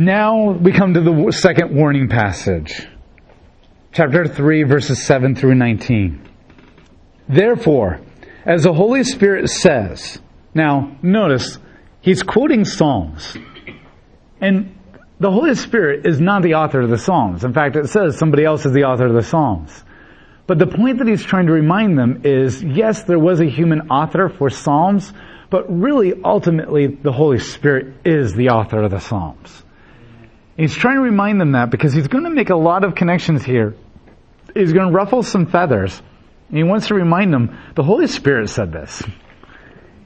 Now we come to the second warning passage. Chapter 3 verses 7 through 19. Therefore, as the Holy Spirit says, now notice, he's quoting Psalms. And the Holy Spirit is not the author of the Psalms. In fact, it says somebody else is the author of the Psalms. But the point that he's trying to remind them is, yes, there was a human author for Psalms, but really, ultimately, the Holy Spirit is the author of the Psalms. He's trying to remind them that because he's going to make a lot of connections here. He's going to ruffle some feathers. And he wants to remind them, the Holy Spirit said this.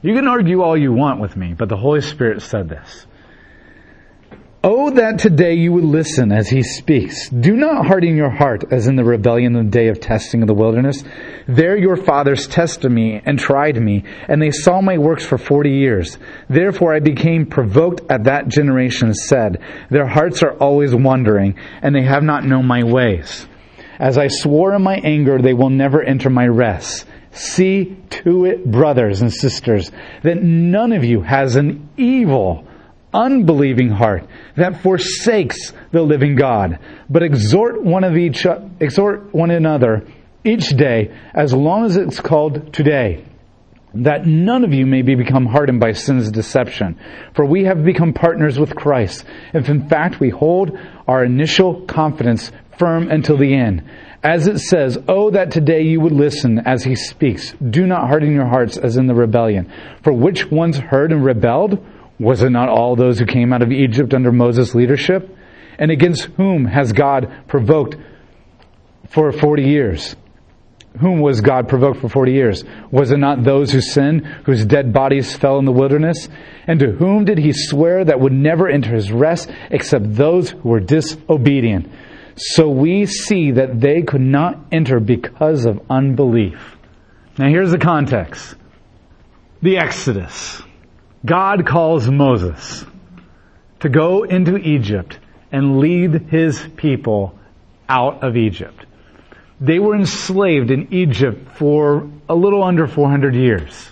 You can argue all you want with me, but the Holy Spirit said this. Oh, that today you would listen as he speaks. Do not harden your heart as in the rebellion in the day of testing of the wilderness. There your fathers tested me and tried me, and they saw my works for forty years. Therefore I became provoked at that generation and said, Their hearts are always wandering, and they have not known my ways. As I swore in my anger, they will never enter my rest. See to it, brothers and sisters, that none of you has an evil, unbelieving heart that forsakes the living God, but exhort one of each, exhort one another each day, as long as it's called today, that none of you may be become hardened by sin's deception. For we have become partners with Christ, if in fact we hold our initial confidence firm until the end. As it says, Oh, that today you would listen as he speaks. Do not harden your hearts as in the rebellion. For which ones heard and rebelled? Was it not all those who came out of Egypt under Moses' leadership? And against whom has God provoked for 40 years? Whom was God provoked for 40 years? Was it not those who sinned, whose dead bodies fell in the wilderness? And to whom did he swear that would never enter his rest except those who were disobedient? So we see that they could not enter because of unbelief. Now here's the context. The Exodus. God calls Moses to go into Egypt and lead his people out of Egypt. They were enslaved in Egypt for a little under 400 years.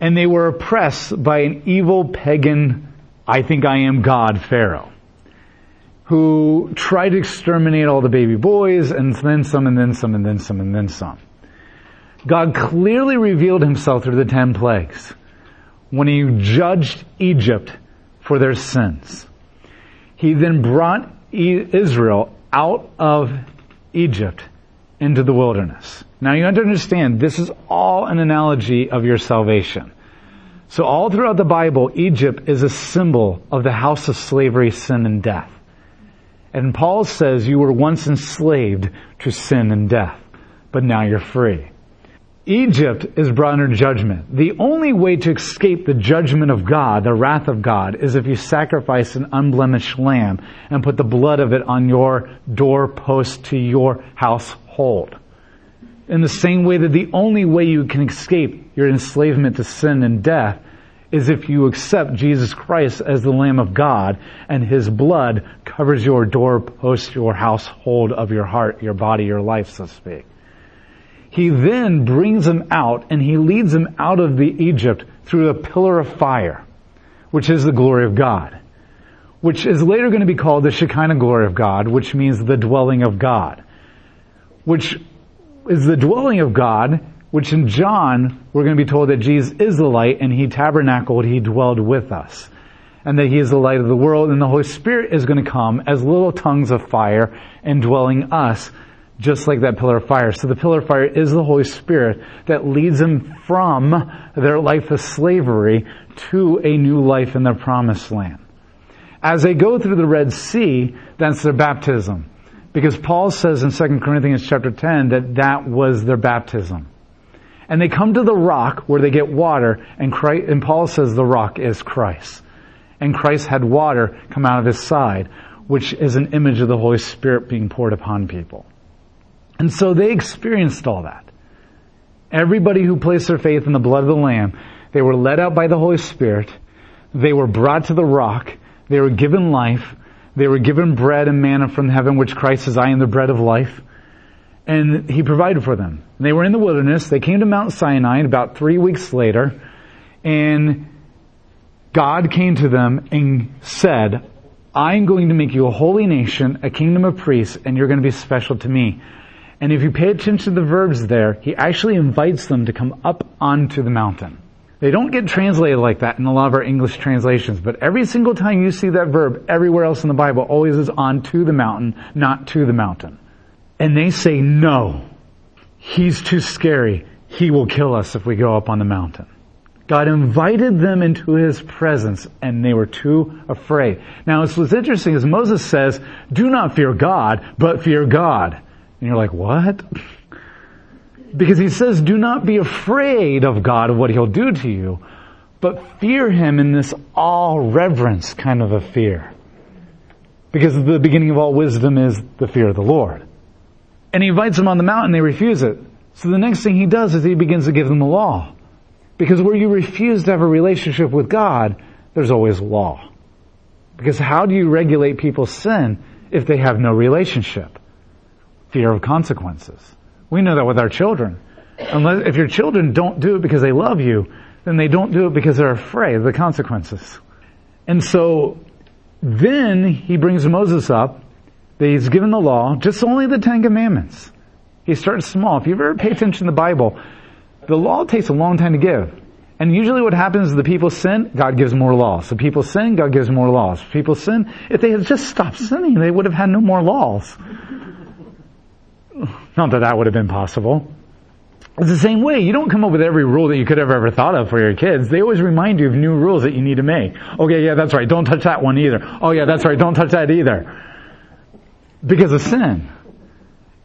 And they were oppressed by an evil pagan, I think I am God Pharaoh, who tried to exterminate all the baby boys and then some and then some and then some and then some. God clearly revealed himself through the ten plagues when he judged Egypt for their sins. He then brought Israel out of Egypt into the wilderness. Now you have to understand, this is all an analogy of your salvation. So all throughout the Bible, Egypt is a symbol of the house of slavery, sin, and death. And Paul says you were once enslaved to sin and death, but now you're free. Egypt is brought under judgment. The only way to escape the judgment of God, the wrath of God, is if you sacrifice an unblemished lamb and put the blood of it on your doorpost to your household. In the same way that the only way you can escape your enslavement to sin and death is if you accept Jesus Christ as the Lamb of God and His blood covers your doorpost, your household of your heart, your body, your life, so to speak. He then brings them out and he leads them out of the Egypt through a pillar of fire, which is the glory of God, which is later going to be called the Shekinah glory of God, which means the dwelling of God, which is the dwelling of God, which in John, we're going to be told that Jesus is the light and he tabernacled, he dwelled with us. And that he is the light of the world and the Holy Spirit is going to come as little tongues of fire and dwelling us just like that pillar of fire. So the pillar of fire is the Holy Spirit that leads them from their life of slavery to a new life in the promised land. As they go through the Red Sea, that's their baptism. Because Paul says in 2 Corinthians chapter 10 that that was their baptism. And they come to the rock where they get water and, Christ, and Paul says the rock is Christ. And Christ had water come out of his side, which is an image of the Holy Spirit being poured upon people. And so they experienced all that. Everybody who placed their faith in the blood of the Lamb, they were led out by the Holy Spirit. They were brought to the rock. They were given life. They were given bread and manna from heaven, which Christ says, I am the bread of life. And He provided for them. They were in the wilderness. They came to Mount Sinai about three weeks later. And God came to them and said, I'm going to make you a holy nation, a kingdom of priests, and you're going to be special to me. And if you pay attention to the verbs there, he actually invites them to come up onto the mountain. They don't get translated like that in a lot of our English translations, but every single time you see that verb everywhere else in the Bible always is on to the mountain, not to the mountain. And they say, no, he's too scary. He will kill us if we go up on the mountain. God invited them into his presence and they were too afraid. Now what's interesting is Moses says, do not fear God, but fear God. And you're like, what? Because he says, do not be afraid of God, of what he'll do to you, but fear him in this all reverence kind of a fear. Because the beginning of all wisdom is the fear of the Lord. And he invites them on the mountain, they refuse it. So the next thing he does is he begins to give them the law. Because where you refuse to have a relationship with God, there's always law. Because how do you regulate people's sin if they have no relationship? Fear of consequences. We know that with our children. Unless, if your children don't do it because they love you, then they don't do it because they're afraid of the consequences. And so, then he brings Moses up, that he's given the law, just only the Ten Commandments. He starts small. If you've ever paid attention to the Bible, the law takes a long time to give. And usually what happens is the people sin, God gives more laws. So people sin, God gives more laws. People sin, if they had just stopped sinning, they would have had no more laws. Not that that would have been possible. It's the same way. You don't come up with every rule that you could have ever thought of for your kids. They always remind you of new rules that you need to make. Okay, yeah, that's right. Don't touch that one either. Oh yeah, that's right. Don't touch that either. Because of sin.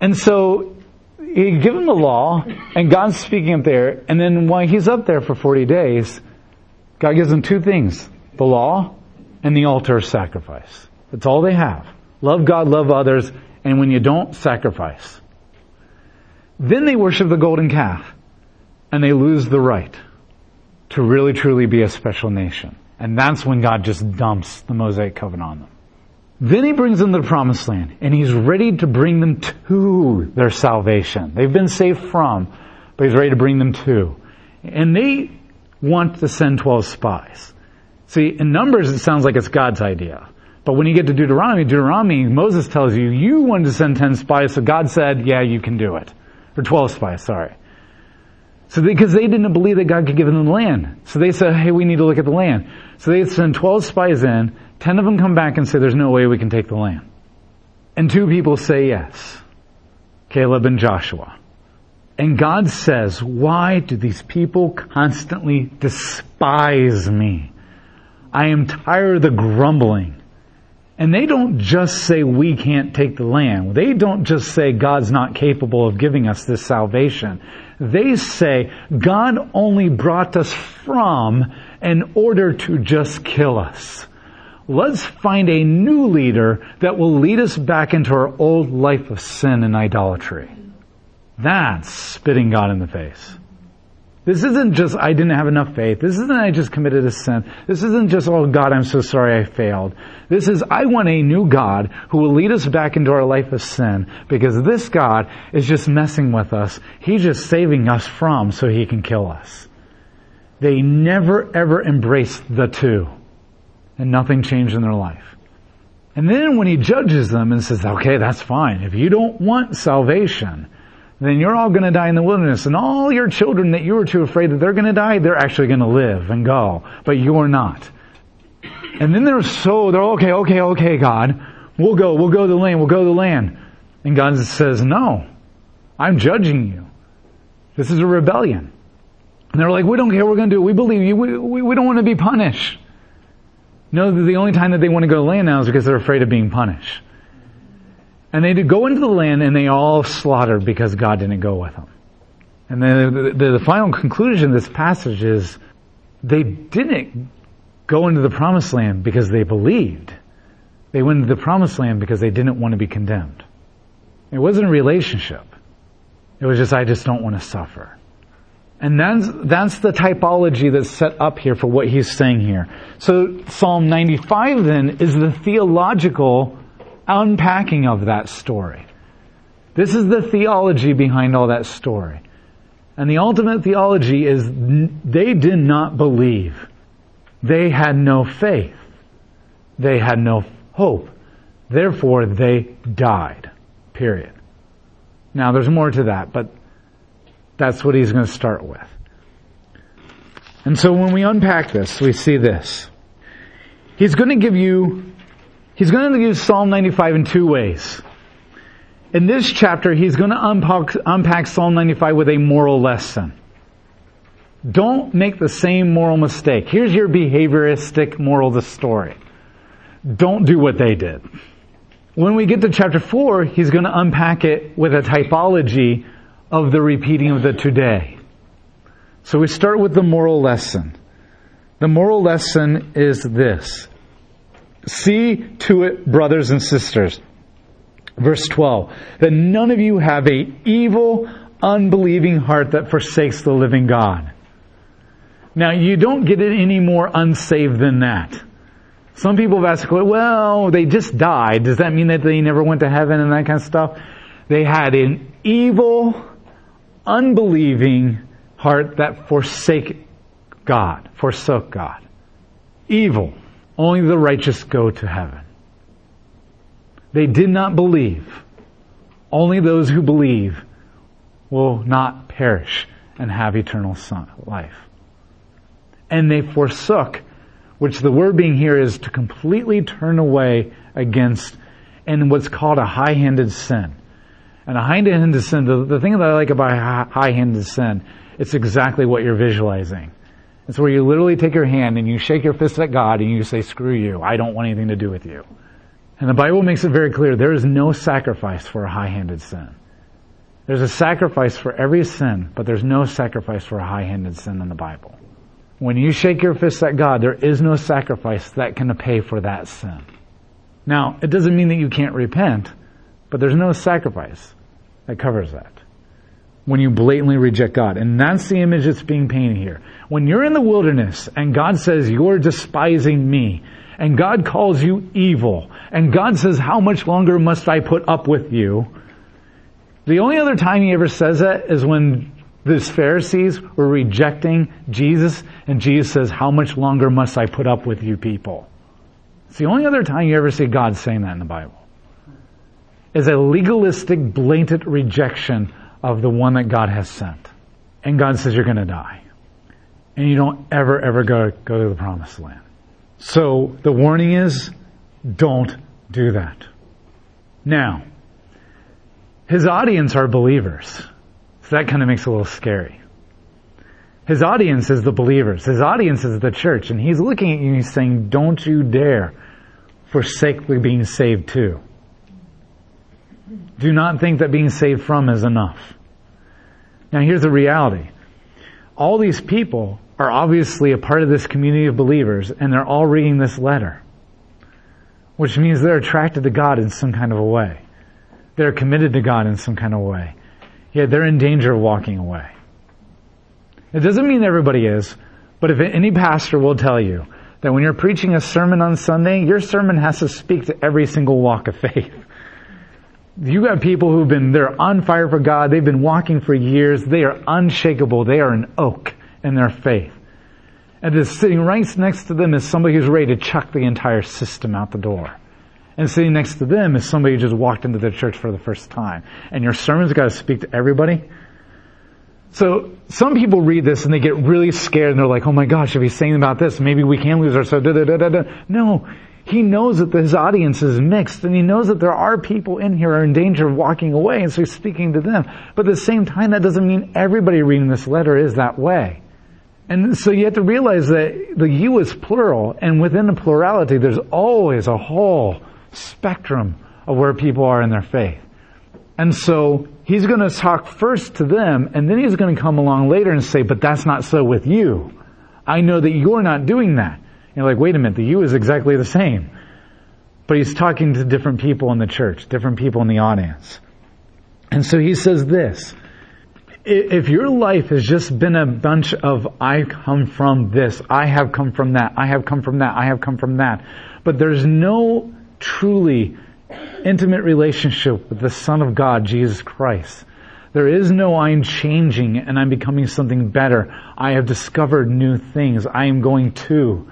And so he give him the law, and God's speaking up there, and then while he's up there for 40 days, God gives them two things. The law and the altar sacrifice. That's all they have. Love God, love others, and when you don't, sacrifice. Then they worship the golden calf, and they lose the right to really truly be a special nation. And that's when God just dumps the Mosaic covenant on them. Then he brings them to the promised land and he's ready to bring them to their salvation. They've been saved from, but he's ready to bring them to. And they want to send 12 spies. See, in Numbers it sounds like it's God's idea. But when you get to Deuteronomy, Deuteronomy, Moses tells you, you wanted to send 10 spies, so God said, yeah, you can do it. Or 12 spies, sorry. So because they, they didn't believe that God could give them the land. So they said, hey, we need to look at the land. So they send 12 spies in, Ten of them come back and say there's no way we can take the land. And two people say yes. Caleb and Joshua. And God says, why do these people constantly despise me? I am tired of the grumbling. And they don't just say we can't take the land. They don't just say God's not capable of giving us this salvation. They say God only brought us from in order to just kill us. Let's find a new leader that will lead us back into our old life of sin and idolatry. That's spitting God in the face. This isn't just, I didn't have enough faith. This isn't, I just committed a sin. This isn't just, oh God, I'm so sorry I failed. This is, I want a new God who will lead us back into our life of sin because this God is just messing with us. He's just saving us from so he can kill us. They never ever embraced the to and nothing changed in their life. And then when he judges them and says, okay, that's fine. If you don't want salvation, then you're all going to die in the wilderness. And all your children that you were too afraid that they're going to die, they're actually going to live and go. But you're not. And then they're so, they're okay, okay, okay, God. We'll go, we'll go to the land, we'll go to the land. And God says, no, I'm judging you. This is a rebellion. And they're like, we don't care, we're going to do it. We believe you. We, we, we don't want to be punished. No, the only time that they want to go to land now is because they're afraid of being punished. And they did go into the land and they all slaughtered because God didn't go with them. And then the, the, the final conclusion of this passage is they didn't go into the promised land because they believed. They went into the promised land because they didn't want to be condemned. It wasn't a relationship. It was just, I just don't want to suffer. And that's, that's the typology that's set up here for what he's saying here. So Psalm 95 then is the theological unpacking of that story. This is the theology behind all that story. And the ultimate theology is they did not believe. They had no faith. They had no hope. Therefore they died. Period. Now there's more to that, but that's what he's going to start with. And so when we unpack this, we see this. He's going to give you, he's going to use Psalm 95 in two ways. In this chapter, he's going to unpack, unpack Psalm 95 with a moral lesson. Don't make the same moral mistake. Here's your behavioristic moral of the story. Don't do what they did. When we get to chapter 4, he's going to unpack it with a typology of the repeating of the today. So we start with the moral lesson. The moral lesson is this. See to it, brothers and sisters. Verse 12, that none of you have a evil, unbelieving heart that forsakes the living God. Now you don't get it any more unsaved than that. Some people have asked, well, they just died. Does that mean that they never went to heaven and that kind of stuff? They had an evil, unbelieving heart that forsake God, forsook God. Evil. Only the righteous go to heaven. They did not believe. Only those who believe will not perish and have eternal life. And they forsook, which the word being here is to completely turn away against in what's called a high-handed sin. And a high-handed sin, the, the thing that I like about high-handed sin, it's exactly what you're visualizing. It's where you literally take your hand and you shake your fist at God and you say, screw you, I don't want anything to do with you. And the Bible makes it very clear there is no sacrifice for a high-handed sin. There's a sacrifice for every sin, but there's no sacrifice for a high-handed sin in the Bible. When you shake your fist at God, there is no sacrifice that can pay for that sin. Now, it doesn't mean that you can't repent, but there's no sacrifice that covers that when you blatantly reject God. And that's the image that's being painted here. When you're in the wilderness and God says, you're despising me, and God calls you evil, and God says, how much longer must I put up with you? The only other time he ever says that is when these Pharisees were rejecting Jesus, and Jesus says, how much longer must I put up with you people? It's the only other time you ever see God saying that in the Bible is a legalistic, blatant rejection of the one that God has sent. And God says you're going to die. And you don't ever, ever go, go to the promised land. So the warning is don't do that. Now, his audience are believers. So that kind of makes it a little scary. His audience is the believers. His audience is the church. And he's looking at you and he's saying, don't you dare forsake being saved too. Do not think that being saved from is enough. Now here's the reality. All these people are obviously a part of this community of believers and they're all reading this letter. Which means they're attracted to God in some kind of a way. They're committed to God in some kind of way. Yet they're in danger of walking away. It doesn't mean everybody is, but if any pastor will tell you that when you're preaching a sermon on Sunday, your sermon has to speak to every single walk of faith you got people who've been, they're on fire for God. They've been walking for years. They are unshakable. They are an oak in their faith. And is sitting right next to them is somebody who's ready to chuck the entire system out the door. And sitting next to them is somebody who just walked into the church for the first time. And your sermon's got to speak to everybody. So some people read this and they get really scared and they're like, oh my gosh, if he's saying about this, maybe we can lose ourselves. Da, da, da, no, he knows that his audience is mixed and he knows that there are people in here are in danger of walking away and so he's speaking to them. But at the same time, that doesn't mean everybody reading this letter is that way. And so you have to realize that the you is plural and within the plurality there's always a whole spectrum of where people are in their faith. And so he's going to talk first to them and then he's going to come along later and say, but that's not so with you. I know that you're not doing that. You're like, wait a minute, the you is exactly the same. But he's talking to different people in the church, different people in the audience. And so he says this, if your life has just been a bunch of, I come from this, I have come from that, I have come from that, I have come from that, but there's no truly intimate relationship with the Son of God, Jesus Christ. There is no I'm changing and I'm becoming something better. I have discovered new things. I am going to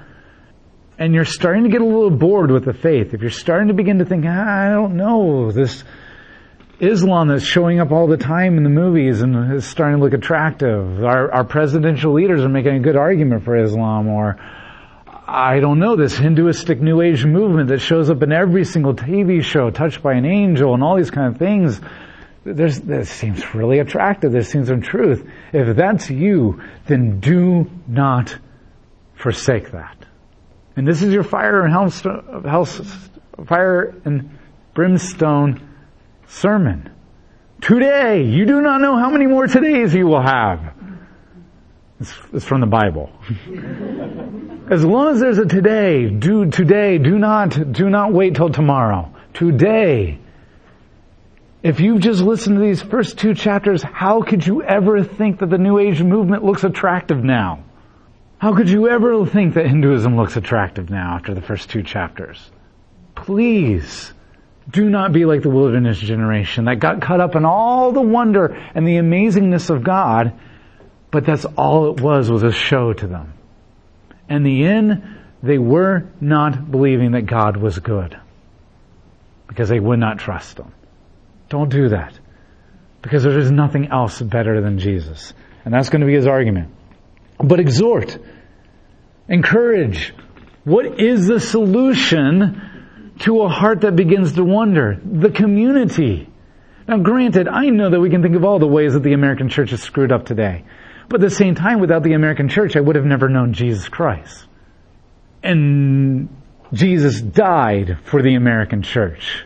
and you're starting to get a little bored with the faith, if you're starting to begin to think, I don't know, this Islam that's showing up all the time in the movies and is starting to look attractive. Our, our presidential leaders are making a good argument for Islam or I don't know, this Hinduistic New Age movement that shows up in every single TV show, touched by an angel and all these kind of things. There's, this seems really attractive. This seems some truth. If that's you, then do not forsake that. And this is your fire and hell, fire and brimstone sermon. Today, you do not know how many more todays you will have. It's, it's from the Bible. as long as there's a today, do today, do not, do not wait till tomorrow. Today. If you've just listened to these first two chapters, how could you ever think that the New Age movement looks attractive now? How could you ever think that Hinduism looks attractive now after the first two chapters? Please, do not be like the wilderness generation that got caught up in all the wonder and the amazingness of God, but that's all it was, was a show to them. In the end, they were not believing that God was good because they would not trust Him. Don't do that because there is nothing else better than Jesus. And that's going to be his argument. But exhort, encourage. What is the solution to a heart that begins to wonder. The community. Now granted, I know that we can think of all the ways that the American church is screwed up today. But at the same time, without the American church, I would have never known Jesus Christ. And Jesus died for the American church.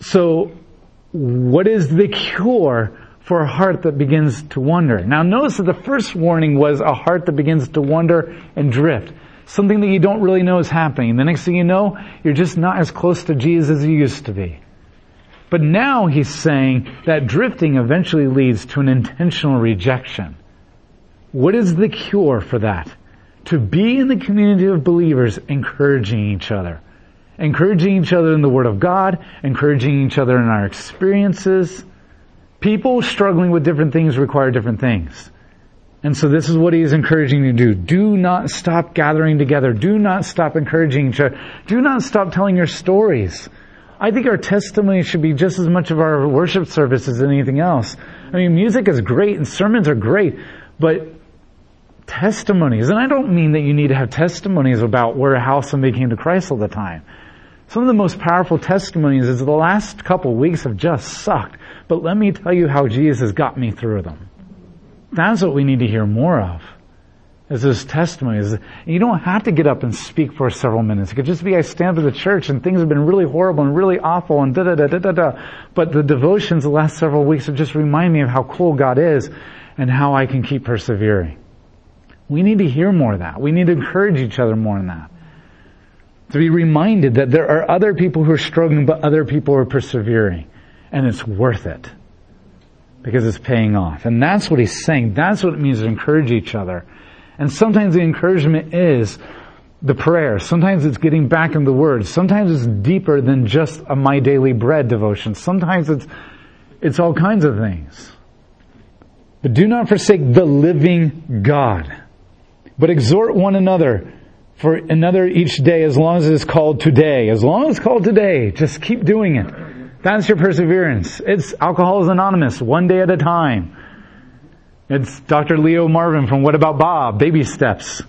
So, what is the cure for a heart that begins to wonder? Now notice that the first warning was a heart that begins to wonder and drift something that you don't really know is happening. The next thing you know, you're just not as close to Jesus as you used to be. But now he's saying that drifting eventually leads to an intentional rejection. What is the cure for that? To be in the community of believers encouraging each other. Encouraging each other in the Word of God, encouraging each other in our experiences. People struggling with different things require different things. And so this is what he is encouraging you to do. Do not stop gathering together. Do not stop encouraging each other. Do not stop telling your stories. I think our testimony should be just as much of our worship service as anything else. I mean, music is great and sermons are great, but testimonies, and I don't mean that you need to have testimonies about where how somebody came to Christ all the time. Some of the most powerful testimonies is the last couple weeks have just sucked, but let me tell you how Jesus got me through them. That's what we need to hear more of. Is this testimony. You don't have to get up and speak for several minutes. It could just be I stand for the church and things have been really horrible and really awful and da da da da da da. But the devotions the last several weeks have just reminded me of how cool God is and how I can keep persevering. We need to hear more of that. We need to encourage each other more in that. To be reminded that there are other people who are struggling, but other people are persevering. And it's worth it because it's paying off. And that's what he's saying. That's what it means to encourage each other. And sometimes the encouragement is the prayer. Sometimes it's getting back in the Word. Sometimes it's deeper than just a My Daily Bread devotion. Sometimes it's, it's all kinds of things. But do not forsake the living God. But exhort one another for another each day as long as it is called today. As long as it's called today, just keep doing it. That's your perseverance. It's Alcoholics Anonymous, one day at a time. It's Dr. Leo Marvin from What About Bob, baby steps.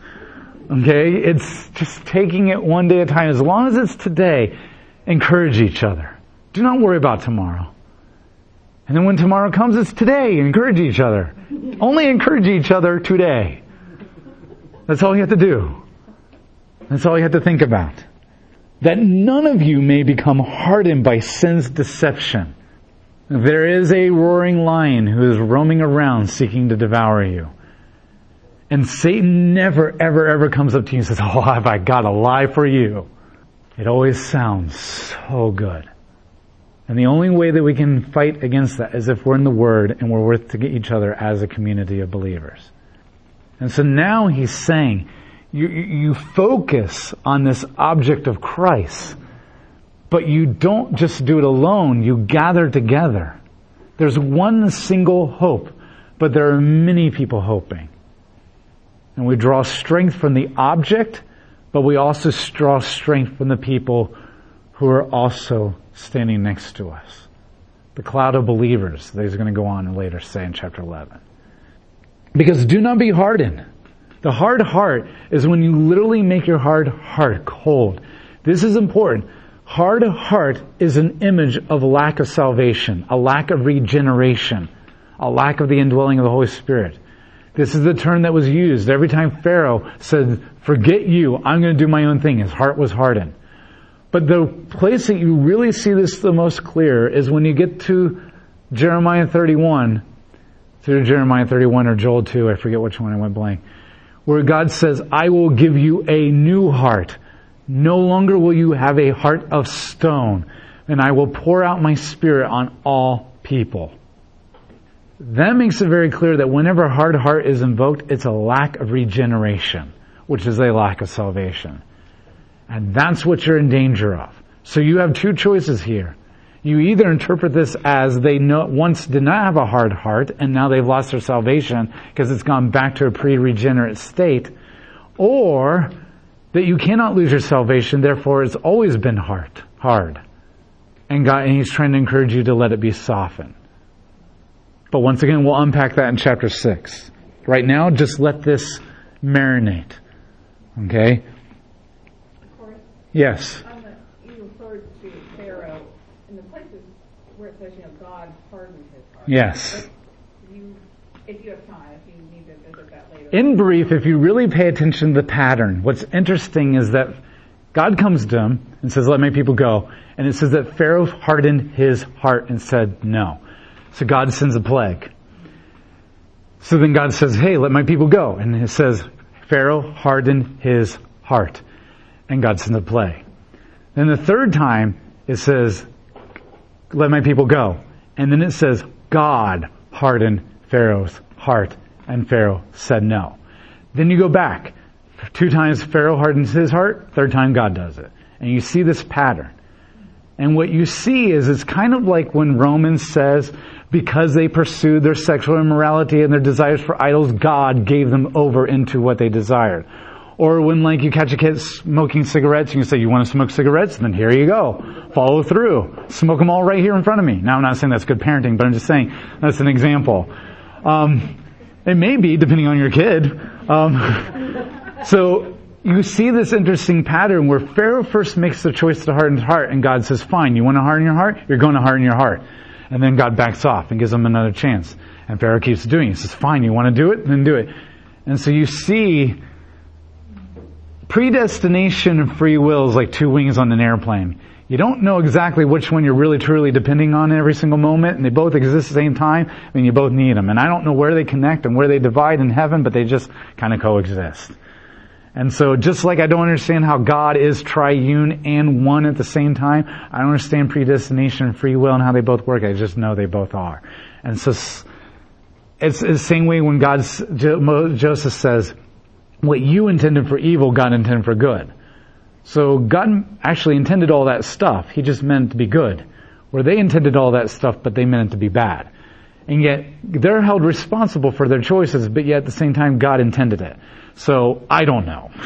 Okay? It's just taking it one day at a time. As long as it's today, encourage each other. Do not worry about tomorrow. And then when tomorrow comes, it's today. Encourage each other. Only encourage each other today. That's all you have to do. That's all you have to think about that none of you may become hardened by sin's deception. There is a roaring lion who is roaming around seeking to devour you. And Satan never, ever, ever comes up to you and says, Oh, have I got a lie for you? It always sounds so good. And the only way that we can fight against that is if we're in the Word and we're with each other as a community of believers. And so now he's saying, you, you focus on this object of Christ, but you don't just do it alone, you gather together. There's one single hope, but there are many people hoping. And we draw strength from the object, but we also draw strength from the people who are also standing next to us. The cloud of believers, that he's going to go on and later say in chapter 11. Because do not be hardened. The hard heart is when you literally make your hard heart cold. This is important. Hard heart is an image of lack of salvation, a lack of regeneration, a lack of the indwelling of the Holy Spirit. This is the term that was used every time Pharaoh said, forget you, I'm going to do my own thing. His heart was hardened. But the place that you really see this the most clear is when you get to Jeremiah 31, through Jeremiah 31 or Joel 2, I forget which one I went blank, where God says, I will give you a new heart. No longer will you have a heart of stone, and I will pour out my spirit on all people. That makes it very clear that whenever hard heart is invoked, it's a lack of regeneration, which is a lack of salvation. And that's what you're in danger of. So you have two choices here. You either interpret this as they know, once did not have a hard heart and now they've lost their salvation because it's gone back to a pre-regenerate state, or that you cannot lose your salvation, therefore it's always been hard, hard. And God, and He's trying to encourage you to let it be softened. But once again, we'll unpack that in chapter 6. Right now, just let this marinate. Okay? Yes. On the, you referred to Pharaoh in the places where it says, you know, His heart. Yes. You, if you have time, if you need to visit that later. In brief, if you really pay attention to the pattern, what's interesting is that God comes to him and says, let my people go. And it says that Pharaoh hardened his heart and said no. So God sends a plague. So then God says, hey, let my people go. And it says, Pharaoh hardened his heart. And God sends a plague. Then the third time, it says, let my people go. And then it says, God hardened Pharaoh's heart. And Pharaoh said no. Then you go back. Two times Pharaoh hardens his heart. Third time God does it. And you see this pattern. And what you see is it's kind of like when Romans says, because they pursued their sexual immorality and their desires for idols, God gave them over into what they desired. Or when like you catch a kid smoking cigarettes you say, you want to smoke cigarettes? Then here you go. Follow through. Smoke them all right here in front of me. Now I'm not saying that's good parenting, but I'm just saying that's an example. Um, it may be, depending on your kid. Um, so you see this interesting pattern where Pharaoh first makes the choice to harden his heart and God says, fine, you want to harden your heart? You're going to harden your heart. And then God backs off and gives him another chance. And Pharaoh keeps doing it. He says, fine, you want to do it? Then do it. And so you see predestination and free will is like two wings on an airplane. You don't know exactly which one you're really truly depending on every single moment, and they both exist at the same time, mean, you both need them. And I don't know where they connect and where they divide in heaven, but they just kind of coexist. And so just like I don't understand how God is triune and one at the same time, I don't understand predestination and free will and how they both work. I just know they both are. And so it's, the same way when God, Joseph says, what you intended for evil, God intended for good. So God actually intended all that stuff. He just meant it to be good. Where they intended all that stuff, but they meant it to be bad. And yet, they're held responsible for their choices, but yet at the same time, God intended it. So, I don't know.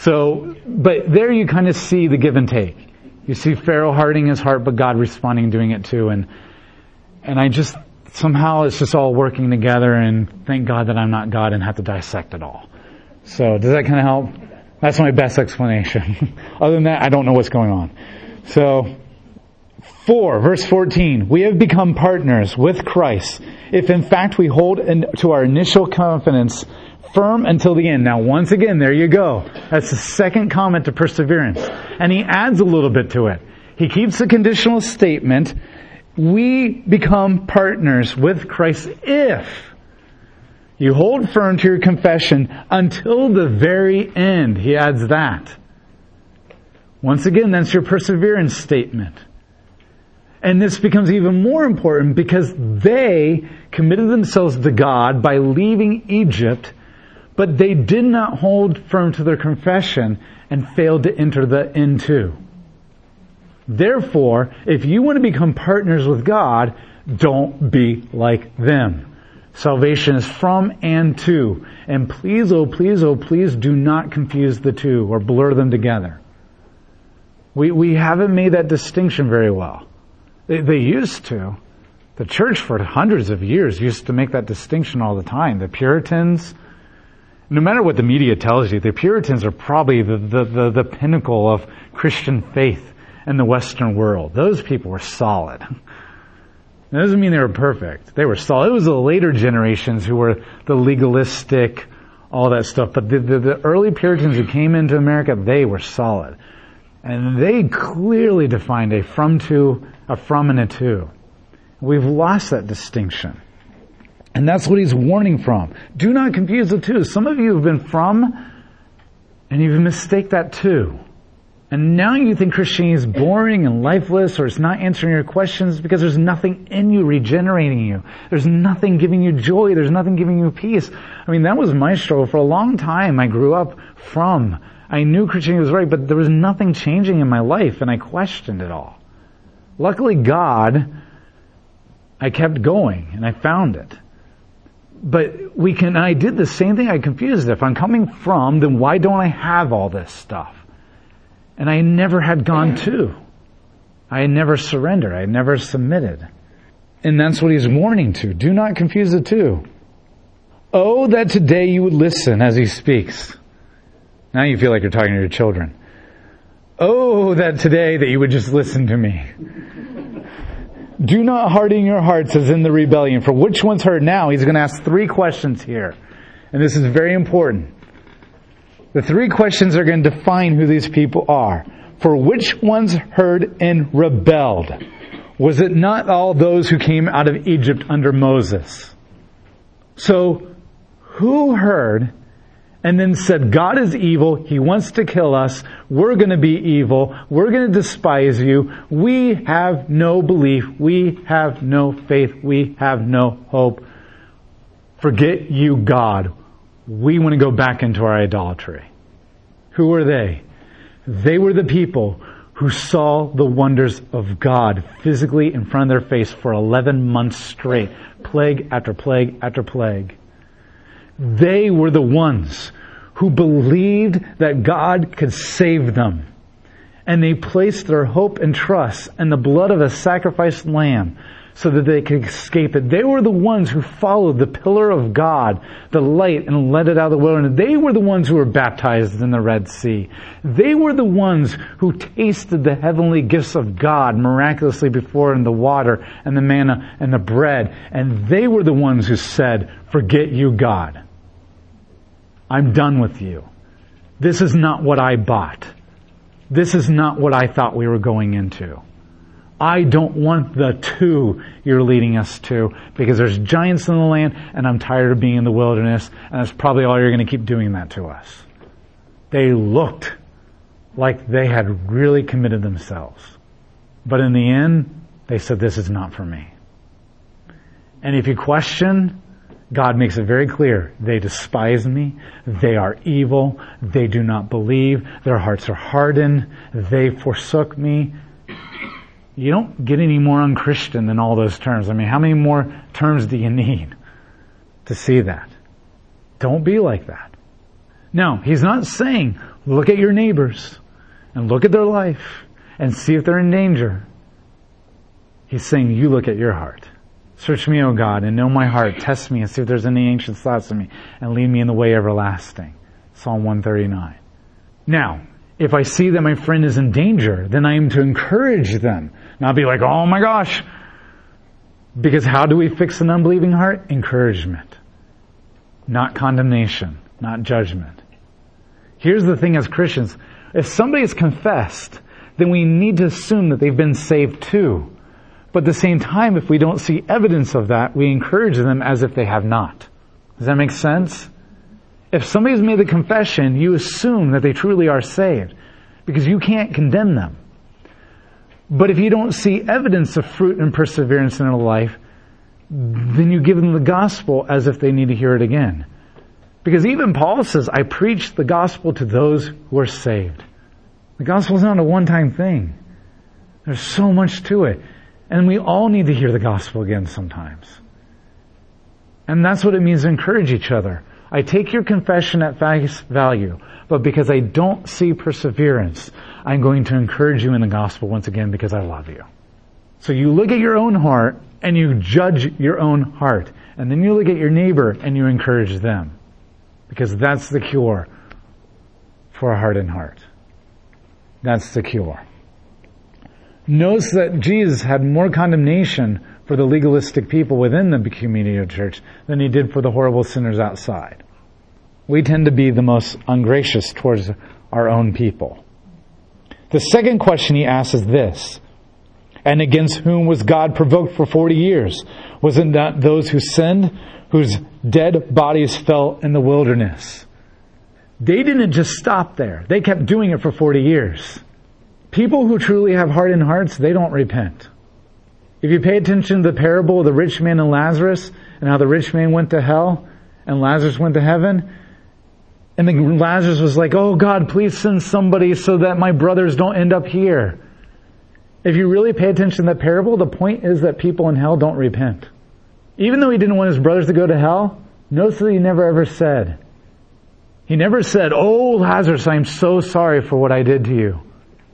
So, but there you kind of see the give and take. You see Pharaoh hardening his heart, but God responding and doing it too. And, and I just, somehow it's just all working together and thank God that I'm not God and have to dissect it all. So, does that kind of help? That's my best explanation. Other than that, I don't know what's going on. So, 4, verse 14, we have become partners with Christ if in fact we hold to our initial confidence firm until the end. Now once again, there you go. That's the second comment to perseverance. And he adds a little bit to it. He keeps the conditional statement, we become partners with Christ if you hold firm to your confession until the very end. He adds that. Once again, that's your perseverance statement. And this becomes even more important because they committed themselves to God by leaving Egypt, but they did not hold firm to their confession and failed to enter the into. Therefore, if you want to become partners with God, don't be like them. Salvation is from and to. And please, oh please, oh please do not confuse the two or blur them together. We, we haven't made that distinction very well. They, they used to. The church for hundreds of years used to make that distinction all the time. The Puritans, no matter what the media tells you, the Puritans are probably the, the, the, the pinnacle of Christian faith in the Western world. Those people were solid. That doesn't mean they were perfect. They were solid. It was the later generations who were the legalistic, all that stuff. But the, the, the early Puritans who came into America, they were solid. And they clearly defined a from to, a from and a to. We've lost that distinction. And that's what he's warning from. Do not confuse the two. Some of you have been from, and you've mistaken that too. And now you think Christianity is boring and lifeless or it's not answering your questions because there's nothing in you regenerating you. There's nothing giving you joy. There's nothing giving you peace. I mean, that was my struggle. For a long time, I grew up from. I knew Christianity was right, but there was nothing changing in my life and I questioned it all. Luckily, God, I kept going and I found it. But we can, I did the same thing. I confused it. If I'm coming from, then why don't I have all this stuff? And I never had gone to. I had never surrendered. I had never submitted. And that's what he's warning to. Do not confuse the two. Oh, that today you would listen as he speaks. Now you feel like you're talking to your children. Oh, that today that you would just listen to me. Do not harden your hearts as in the rebellion. For which one's heard now? He's going to ask three questions here. And this is very important. The three questions are going to define who these people are. For which ones heard and rebelled? Was it not all those who came out of Egypt under Moses? So, who heard and then said, God is evil, He wants to kill us, we're gonna be evil, we're gonna despise you, we have no belief, we have no faith, we have no hope. Forget you, God. We want to go back into our idolatry. Who were they? They were the people who saw the wonders of God physically in front of their face for 11 months straight, plague after plague after plague. They were the ones who believed that God could save them. And they placed their hope and trust in the blood of a sacrificed lamb so that they could escape it. They were the ones who followed the pillar of God, the light, and led it out of the wilderness. They were the ones who were baptized in the Red Sea. They were the ones who tasted the heavenly gifts of God miraculously before in the water and the manna and the bread. And they were the ones who said, forget you, God. I'm done with you. This is not what I bought. This is not what I thought we were going into. I don't want the to you're leading us to because there's giants in the land and I'm tired of being in the wilderness and that's probably all you're going to keep doing that to us. They looked like they had really committed themselves. But in the end, they said, this is not for me. And if you question, God makes it very clear. They despise me. They are evil. They do not believe. Their hearts are hardened. They forsook me you don't get any more unchristian than all those terms. I mean, how many more terms do you need to see that? Don't be like that. No, he's not saying, look at your neighbors and look at their life and see if they're in danger. He's saying, you look at your heart. Search me, O God, and know my heart. Test me and see if there's any ancient thoughts in me and lead me in the way everlasting. Psalm 139. Now, if I see that my friend is in danger, then I am to encourage them not be like, oh my gosh. Because how do we fix an unbelieving heart? Encouragement. Not condemnation. Not judgment. Here's the thing as Christians. If somebody has confessed, then we need to assume that they've been saved too. But at the same time, if we don't see evidence of that, we encourage them as if they have not. Does that make sense? If somebody's made the confession, you assume that they truly are saved because you can't condemn them. But if you don't see evidence of fruit and perseverance in their life, then you give them the gospel as if they need to hear it again. Because even Paul says, I preach the gospel to those who are saved. The gospel is not a one-time thing. There's so much to it. And we all need to hear the gospel again sometimes. And that's what it means to encourage each other. I take your confession at face value, but because I don't see perseverance, I'm going to encourage you in the gospel once again because I love you. So you look at your own heart and you judge your own heart. And then you look at your neighbor and you encourage them. Because that's the cure for a hardened heart. That's the cure. Notice that Jesus had more condemnation for the legalistic people within the community of church than he did for the horrible sinners outside. We tend to be the most ungracious towards our own people. The second question he asks is this. And against whom was God provoked for 40 years? Was it not those who sinned, whose dead bodies fell in the wilderness? They didn't just stop there. They kept doing it for 40 years. People who truly have hardened hearts, they don't repent. If you pay attention to the parable of the rich man and Lazarus and how the rich man went to hell and Lazarus went to heaven, and then Lazarus was like, Oh God, please send somebody so that my brothers don't end up here. If you really pay attention to that parable, the point is that people in hell don't repent. Even though he didn't want his brothers to go to hell, notice that he never ever said. He never said, Oh Lazarus, I'm so sorry for what I did to you.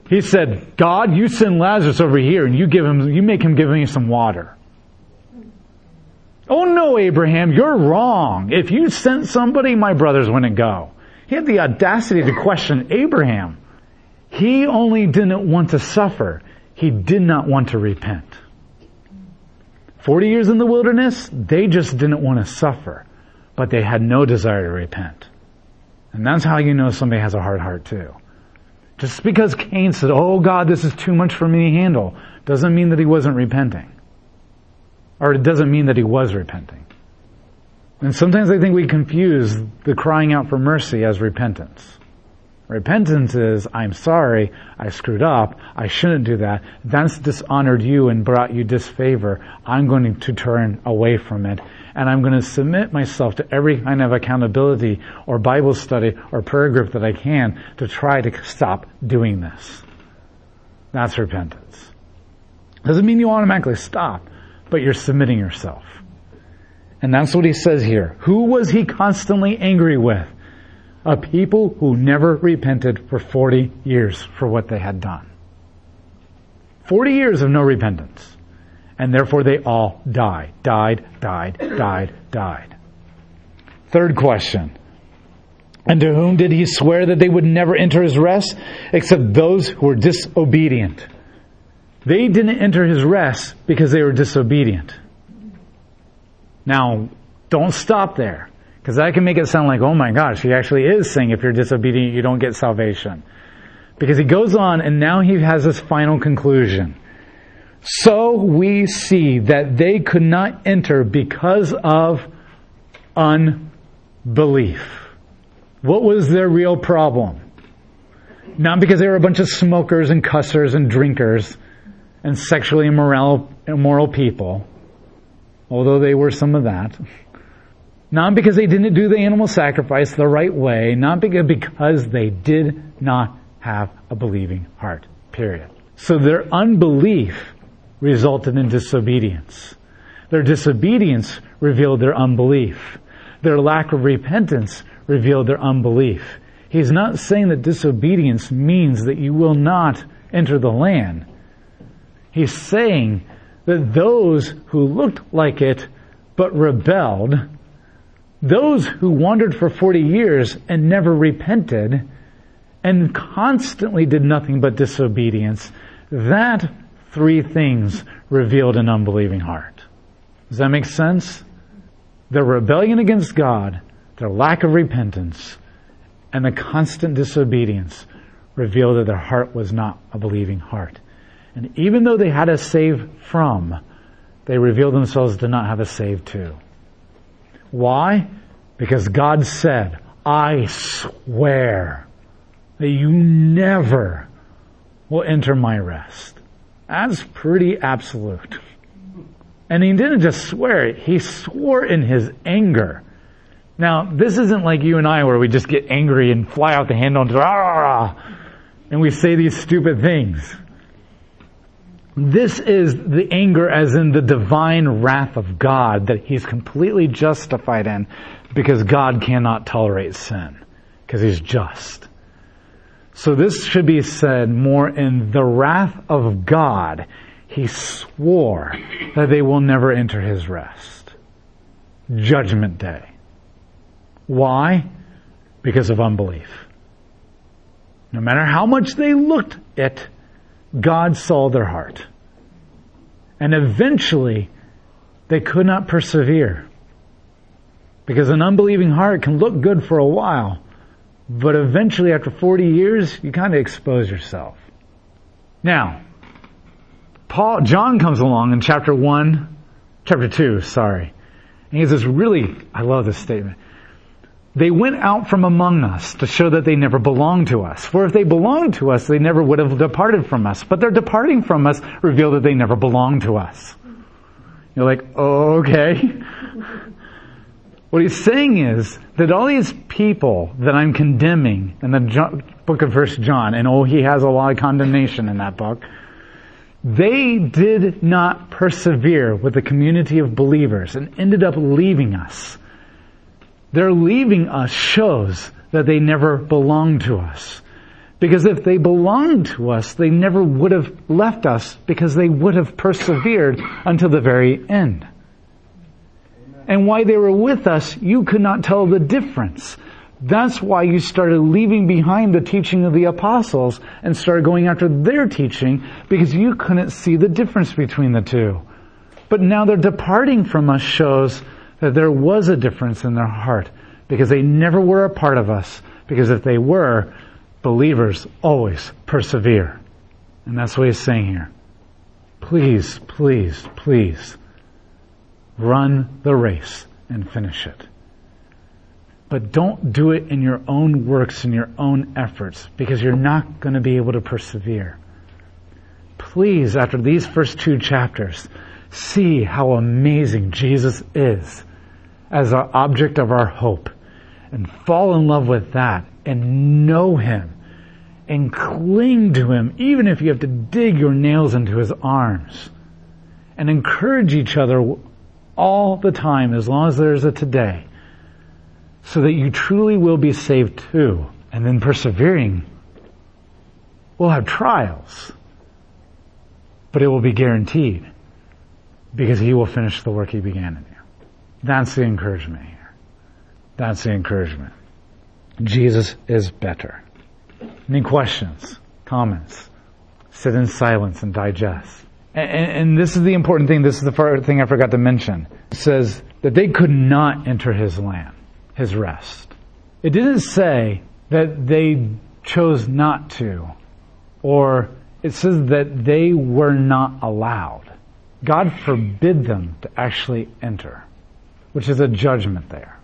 He said, God, you send Lazarus over here and you give him, you make him give me some water. Oh no, Abraham, you're wrong. If you sent somebody, my brothers wouldn't go. He had the audacity to question Abraham. He only didn't want to suffer. He did not want to repent. 40 years in the wilderness, they just didn't want to suffer, but they had no desire to repent. And that's how you know somebody has a hard heart too. Just because Cain said, Oh God, this is too much for me to handle, doesn't mean that he wasn't repenting. Or it doesn't mean that he was repenting. And sometimes I think we confuse the crying out for mercy as repentance. Repentance is, I'm sorry, I screwed up, I shouldn't do that. That's dishonored you and brought you disfavor. I'm going to turn away from it and I'm going to submit myself to every kind of accountability or Bible study or prayer group that I can to try to stop doing this. That's repentance. Doesn't mean you automatically stop, but you're submitting yourself. And that's what he says here. Who was he constantly angry with? A people who never repented for 40 years for what they had done. 40 years of no repentance and therefore they all died, died, died, died, died. Third question. And to whom did he swear that they would never enter his rest? Except those who were disobedient. They didn't enter his rest because they were disobedient. Now, don't stop there. Because that can make it sound like, oh my gosh, he actually is saying if you're disobedient, you don't get salvation. Because he goes on and now he has this final conclusion. So we see that they could not enter because of unbelief. What was their real problem? Not because they were a bunch of smokers and cussers and drinkers and sexually immoral, immoral people, although they were some of that. Not because they didn't do the animal sacrifice the right way, not because, they did not have a believing heart. Period. So their unbelief resulted in disobedience. Their disobedience revealed their unbelief. Their lack of repentance revealed their unbelief. He's not saying that disobedience means that you will not enter the land. He's saying that those who looked like it but rebelled, those who wandered for 40 years and never repented and constantly did nothing but disobedience, that three things revealed an unbelieving heart. Does that make sense? Their rebellion against God, their lack of repentance, and the constant disobedience revealed that their heart was not a believing heart. And even though they had a save from, they revealed themselves to not have a save to. Why? Because God said, I swear that you never will enter my rest. That's pretty absolute. And he didn't just swear it, he swore in his anger. Now, this isn't like you and I where we just get angry and fly out the handle and, ah, and we say these stupid things. This is the anger as in the divine wrath of God that he's completely justified in because God cannot tolerate sin because he's just. So this should be said more in the wrath of God. He swore that they will never enter his rest. Judgment day. Why? Because of unbelief. No matter how much they looked it, God saw their heart. And eventually, they could not persevere. Because an unbelieving heart can look good for a while, but eventually, after 40 years, you kind of expose yourself. Now, Paul, John comes along in chapter 1, chapter 2, sorry. And he this really, I love this statement. They went out from among us to show that they never belonged to us. For if they belonged to us, they never would have departed from us. But their departing from us revealed that they never belonged to us. You're like, okay. What he's saying is that all these people that I'm condemning in the book of First John, and oh, he has a lot of condemnation in that book, they did not persevere with the community of believers and ended up leaving us. Their leaving us shows that they never belonged to us. Because if they belonged to us, they never would have left us because they would have persevered until the very end. And why they were with us, you could not tell the difference. That's why you started leaving behind the teaching of the apostles and started going after their teaching because you couldn't see the difference between the two. But now their departing from us shows that there was a difference in their heart because they never were a part of us. Because if they were, believers always persevere. And that's what he's saying here. Please, please, please run the race and finish it. But don't do it in your own works and your own efforts because you're not going to be able to persevere. Please, after these first two chapters, see how amazing Jesus is as our object of our hope and fall in love with that and know Him and cling to Him, even if you have to dig your nails into His arms and encourage each other all the time as long as there's a today so that you truly will be saved too. And then persevering, we'll have trials, but it will be guaranteed because He will finish the work He began in you. That's the encouragement here. That's the encouragement. Jesus is better. Any questions? Comments? Sit in silence and digest. And, and, this is the important thing. This is the first thing I forgot to mention. It says that they could not enter his land, his rest. It didn't say that they chose not to, or it says that they were not allowed. God forbid them to actually enter which is a judgment there.